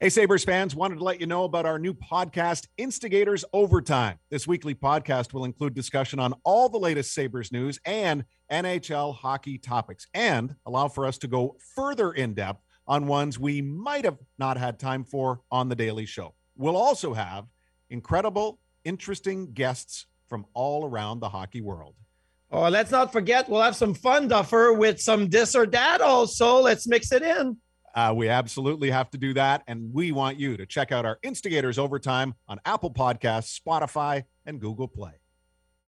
Hey, Sabres fans, wanted to let you know about our new podcast, Instigators Overtime. This weekly podcast will include discussion on all the latest Sabres news and NHL hockey topics, and allow for us to go further in depth on ones we might have not had time for on The Daily Show. We'll also have incredible, interesting guests from all around the hockey world. Oh, let's not forget, we'll have some fun, Duffer, with some this or that also. Let's mix it in. Uh, we absolutely have to do that. And we want you to check out our Instigators Overtime on Apple Podcasts, Spotify, and Google Play.